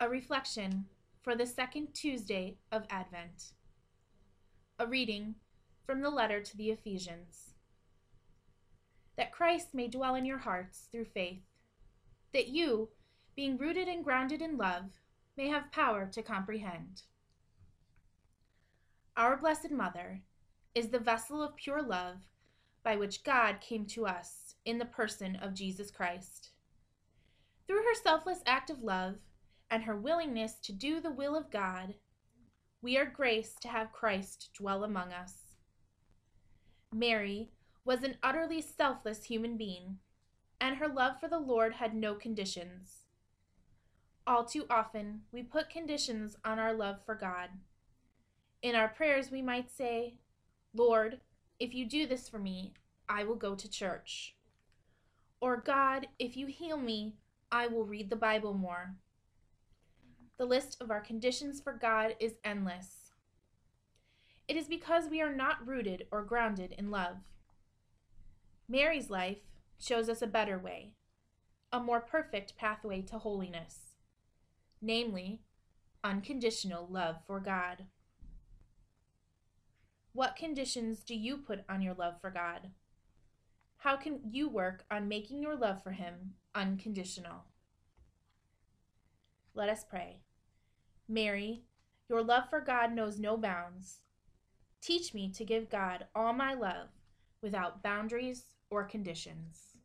A reflection for the second Tuesday of Advent. A reading from the letter to the Ephesians. That Christ may dwell in your hearts through faith, that you, being rooted and grounded in love, may have power to comprehend. Our Blessed Mother is the vessel of pure love by which God came to us in the person of Jesus Christ. Through her selfless act of love and her willingness to do the will of God, we are graced to have Christ dwell among us. Mary was an utterly selfless human being, and her love for the Lord had no conditions. All too often, we put conditions on our love for God. In our prayers, we might say, Lord, if you do this for me, I will go to church. Or, God, if you heal me, I will read the Bible more. The list of our conditions for God is endless. It is because we are not rooted or grounded in love. Mary's life shows us a better way, a more perfect pathway to holiness, namely, unconditional love for God. What conditions do you put on your love for God? How can you work on making your love for Him unconditional? Let us pray. Mary, your love for God knows no bounds. Teach me to give God all my love without boundaries or conditions.